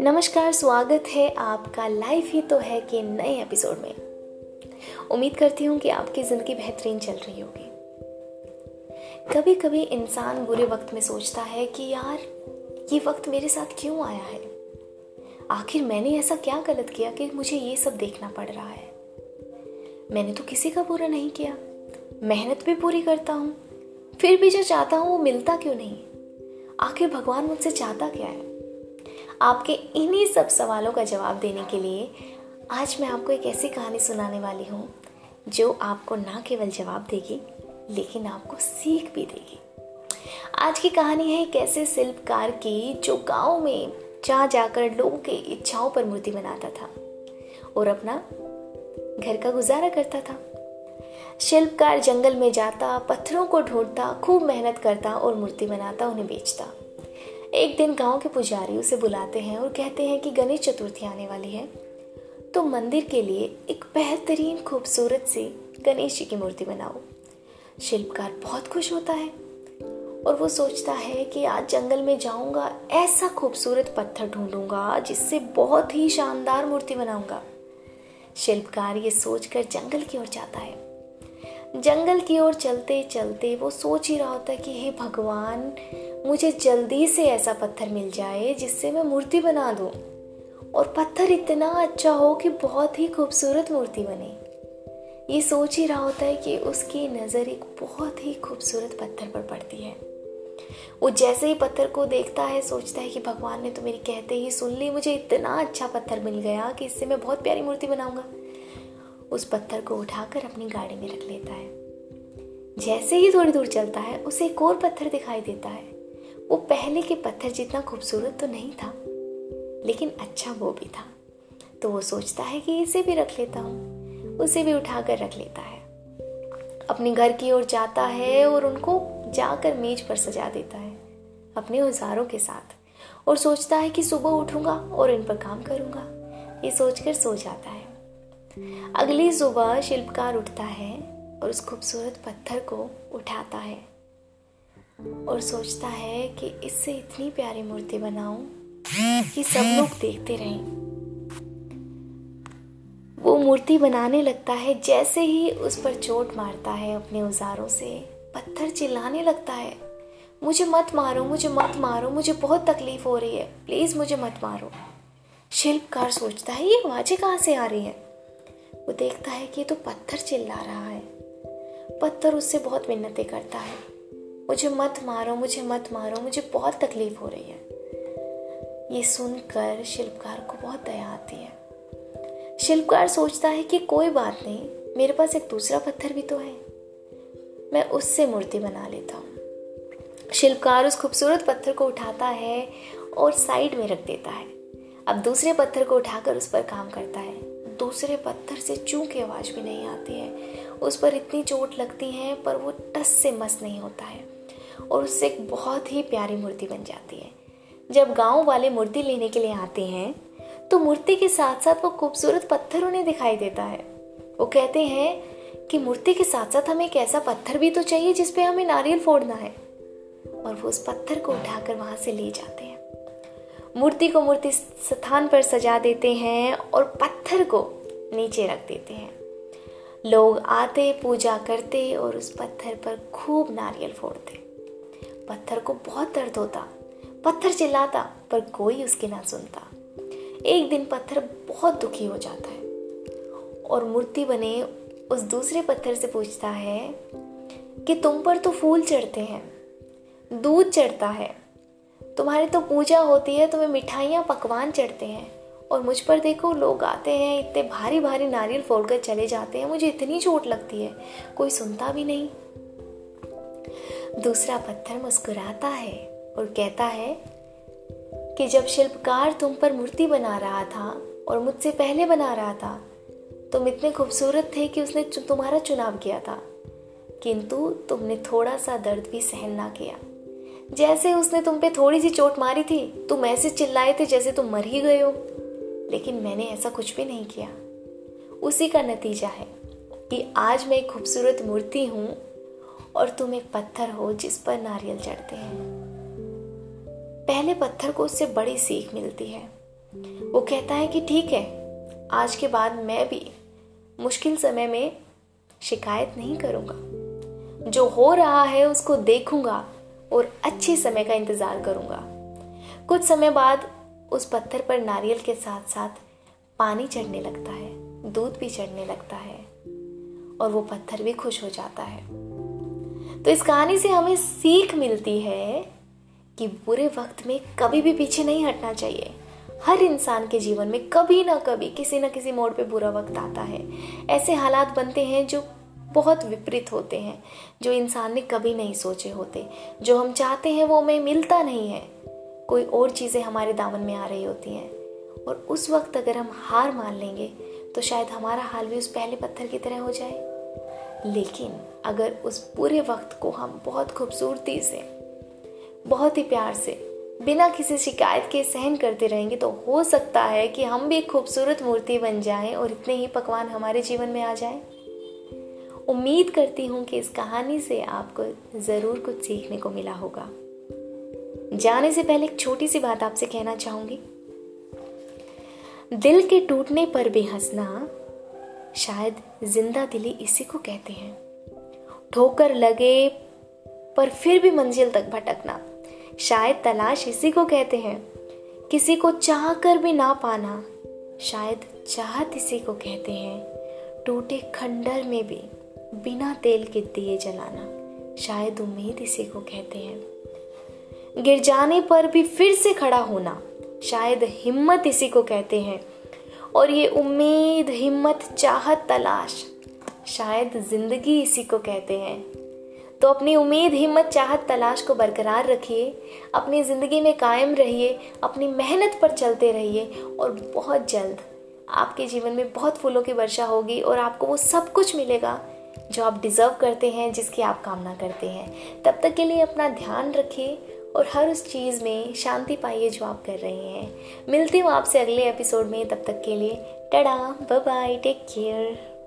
नमस्कार, स्वागत है आपका लाइफ ही तो है कि नए एपिसोड में। उम्मीद करती हूँ कि आपकी ज़िंदगी बेहतरीन चल रही होगी। कभी कभी इंसान बुरे वक्त में सोचता है कि यार, ये वक्त मेरे साथ क्यों आया है? आखिर मैंने ऐसा क्या गलत किया कि मुझे ये सब देखना पड़ रहा है? मैंने तो किसी का बुरा नहीं किया। मेहनत भी पूरी करता हूँ। फिर भी जो चाहता हूँ वो मिलता क्यों नहीं? आखिर भगवान मुझसे चाहता क्या है? आपके इन्हीं सब सवालों का जवाब देने के लिए आज मैं आपको एक ऐसी कहानी सुनाने वाली हूँ, जो आपको ना केवल जवाब देगी, लेकिन आपको सीख भी देगी। आज की कहानी है एक ऐसे शिल्पकार की, जो गाँव में जा जाकर लोगों की इच्छाओं पर मूर्ति बनाता था और अपना घर का गुजारा करता था। शिल्पकार जंगल में जाता, पत्थरों को ढूंढता, खूब मेहनत करता और मूर्ति बनाता, उन्हें बेचता। एक दिन गाँव के पुजारी उसे बुलाते हैं और कहते हैं कि गणेश चतुर्थी आने वाली है। तो मंदिर के लिए एक बेहतरीन, खूबसूरत सी गणेश जी की मूर्ति बनाओ। शिल्पकार बहुत खुश होता है और वो सोचता है कि आज जंगल में जाऊँगा, ऐसा खूबसूरत पत्थर ढूंढूँगा जिससे बहुत ही शानदार मूर्ति बनाऊँगा। शिल्पकार ये सोचकर जंगल की ओर जाता है। जंगल की ओर चलते चलते वो सोच ही रहा होता है कि हे भगवान, मुझे जल्दी से ऐसा पत्थर मिल जाए जिससे मैं मूर्ति बना दूँ। और पत्थर इतना अच्छा हो कि बहुत ही खूबसूरत मूर्ति बने। ये सोच ही रहा होता है कि उसकी नज़र एक बहुत ही खूबसूरत पत्थर पर पड़ती है। वो जैसे ही पत्थर को देखता है, सोचता है कि भगवान ने तो मेरी कहते ही सुन ली, मुझे इतना अच्छा पत्थर मिल गया कि इससे मैं बहुत प्यारी मूर्ति बनाऊँगा। उस पत्थर को उठाकर अपनी गाड़ी में रख लेता है। जैसे ही थोड़ी दूर चलता है, उसे एक और पत्थर दिखाई देता है। वो पहले के पत्थर जितना खूबसूरत तो नहीं था, लेकिन अच्छा वो भी था। तो वो सोचता है कि इसे भी रख लेता हूँ, उसे भी उठाकर रख लेता है। अपने घर की ओर जाता है और उनको जाकर मेज पर सजा देता है, अपने औजारों के साथ। और सोचता है कि सुबह उठूँगा और इन पर काम करूँगा, ये सोचकर सो जाता है। अगली सुबह शिल्पकार उठता है और उस खूबसूरत पत्थर को उठाता है और सोचता है कि इससे इतनी प्यारी मूर्ति बनाऊँ कि सब लोग देखते रहें। वो मूर्ति बनाने लगता है, जैसे ही उस पर चोट मारता है अपने औजारों से। पत्थर चिल्लाने लगता है, मुझे मत मारो, मुझे मत मारो, मुझे बहुत तकलीफ़ हो रही है प्लीज़ मुझे मत मारो। शिल्पकार सोचता है, ये आवाज़ें कहाँ से आ रही है? वो देखता है कि ये तो पत्थर चिल्ला रहा है। पत्थर उससे बहुत मिन्नतें करता है। मुझे मत मारो, मुझे मत मारो, मुझे बहुत तकलीफ़ हो रही है। ये सुनकर शिल्पकार को बहुत दया आती है। शिल्पकार सोचता है कि कोई बात नहीं, मेरे पास एक दूसरा पत्थर भी तो है। मैं उससे मूर्ति बना लेता हूँ। शिल्पकार उस खूबसूरत पत्थर को उठाता है और साइड में रख देता है। अब दूसरे पत्थर को उठाकर उस पर काम करता है। दूसरे पत्थर से चू की आवाज़ भी नहीं आती है। उस पर इतनी चोट लगती है, पर वो टस से मस नहीं होता है। और उससे एक बहुत ही प्यारी मूर्ति बन जाती है। जब गाँव वाले मूर्ति लेने के लिए आते हैं तो मूर्ति के साथ साथ वो खूबसूरत पत्थर उन्हें दिखाई देता है। वो कहते हैं कि मूर्ति के साथ साथ हमें एक ऐसा पत्थर भी तो चाहिए जिसपे हमें नारियल फोड़ना है। और वो उस पत्थर को उठाकर वहाँ से ले जाते हैं। मूर्ति को मूर्ति स्थान पर सजा देते हैं और पत्थर को नीचे रख देते हैं। लोग आते, पूजा करते और उस पत्थर पर खूब नारियल फोड़ते। पत्थर को बहुत दर्द होता, पत्थर चिल्लाता, पर कोई उसकी ना सुनता। एक दिन पत्थर बहुत दुखी हो जाता है और मूर्ति बने उस दूसरे पत्थर से पूछता है कि तुम पर तो फूल चढ़ते हैं, दूध चढ़ता है तुम्हारी तो पूजा होती है, तुम्हें मिठाइयाँ, पकवान चढ़ते हैं। और मुझ पर देखो, लोग आते हैं, इतने भारी भारी नारियल फोड़कर चले जाते हैं, मुझे इतनी चोट लगती है, कोई सुनता भी नहीं। दूसरा पत्थर मुस्कुराता है और कहता है कि जब शिल्पकार तुम पर मूर्ति बना रहा था और मुझसे पहले बना रहा था, तुम इतने खूबसूरत थे कि उसने तुम्हारा चुनाव किया था। किंतु तुमने थोड़ा सा दर्द भी सहन ना किया। जैसे उसने तुम पे थोड़ी सी चोट मारी थी, तुम ऐसे चिल्लाए थे जैसे तुम मर ही गए हो। लेकिन मैंने ऐसा कुछ भी नहीं किया। उसी का नतीजा है कि आज मैं एक खूबसूरत मूर्ति हूँ और तुम एक पत्थर हो जिस पर नारियल चढ़ते हैं। पहले पत्थर को उससे बड़ी सीख मिलती है। वो कहता है कि ठीक है, आज के बाद मैं भी मुश्किल समय में शिकायत नहीं करूँगा। जो हो रहा है उसको देखूँगा। और अच्छे समय का इंतज़ार करूँगा। कुछ समय बाद उस पत्थर पर नारियल के साथ साथ पानी चढ़ने लगता है, दूध भी चढ़ने लगता है, और वो पत्थर भी खुश हो जाता है। तो इस कहानी से हमें सीख मिलती है कि बुरे वक्त में कभी भी पीछे नहीं हटना चाहिए। हर इंसान के जीवन में कभी ना कभी किसी ना किसी मोड़ पे बुरा वक्त आता है। ऐसे हालात बनते हैं जो बहुत विपरीत होते हैं, जो इंसान ने कभी नहीं सोचे होते। जो हम चाहते हैं वो हमें मिलता नहीं है। कोई और चीज़ें हमारे दामन में आ रही होती हैं। और उस वक्त अगर हम हार मान लेंगे तो शायद हमारा हाल भी उस पहले पत्थर की तरह हो जाए। लेकिन अगर उस पूरे वक्त को हम बहुत खूबसूरती से, बहुत ही प्यार से, बिना किसी शिकायत के सहन करते रहेंगे तो हो सकता है कि हम भी एक खूबसूरत मूर्ति बन जाएँ और इतने ही पकवान हमारे जीवन में आ जाएँ। उम्मीद करती हूँ कि इस कहानी से आपको ज़रूर कुछ सीखने को मिला होगा। जाने से पहले एक छोटी सी बात आपसे कहना चाहूँगी। दिल के टूटने पर भी हंसना शायद ज़िंदा दिली इसी को कहते हैं। ठोकर लगे पर फिर भी मंजिल तक भटकना शायद तलाश इसी को कहते हैं। किसी को चाह कर भी ना पाना शायद चाहत इसी को कहते हैं। टूटे खंडर में भी। बिना तेल के दिए जलाना। शायद उम्मीद इसी को कहते हैं। गिर जाने पर भी फिर से खड़ा होना। शायद हिम्मत इसी को कहते हैं। और ये उम्मीद, हिम्मत, चाहत, तलाश, शायद ज़िंदगी इसी को कहते हैं। तो अपनी उम्मीद, हिम्मत, चाहत, तलाश को बरकरार रखिए। अपनी ज़िंदगी में कायम रहिए। अपनी मेहनत पर चलते रहिए। और बहुत जल्द आपके जीवन में बहुत फूलों की वर्षा होगी और आपको वो सब कुछ मिलेगा। जो आप डिज़र्व करते हैं, जिसकी आप कामना करते हैं। तब तक के लिए अपना ध्यान रखिए और हर उस चीज़ में शांति पाइए जो आप कर रहे हैं। मिलती हूँ आपसे अगले एपिसोड में। तब तक के लिए टडा बाय टेक केयर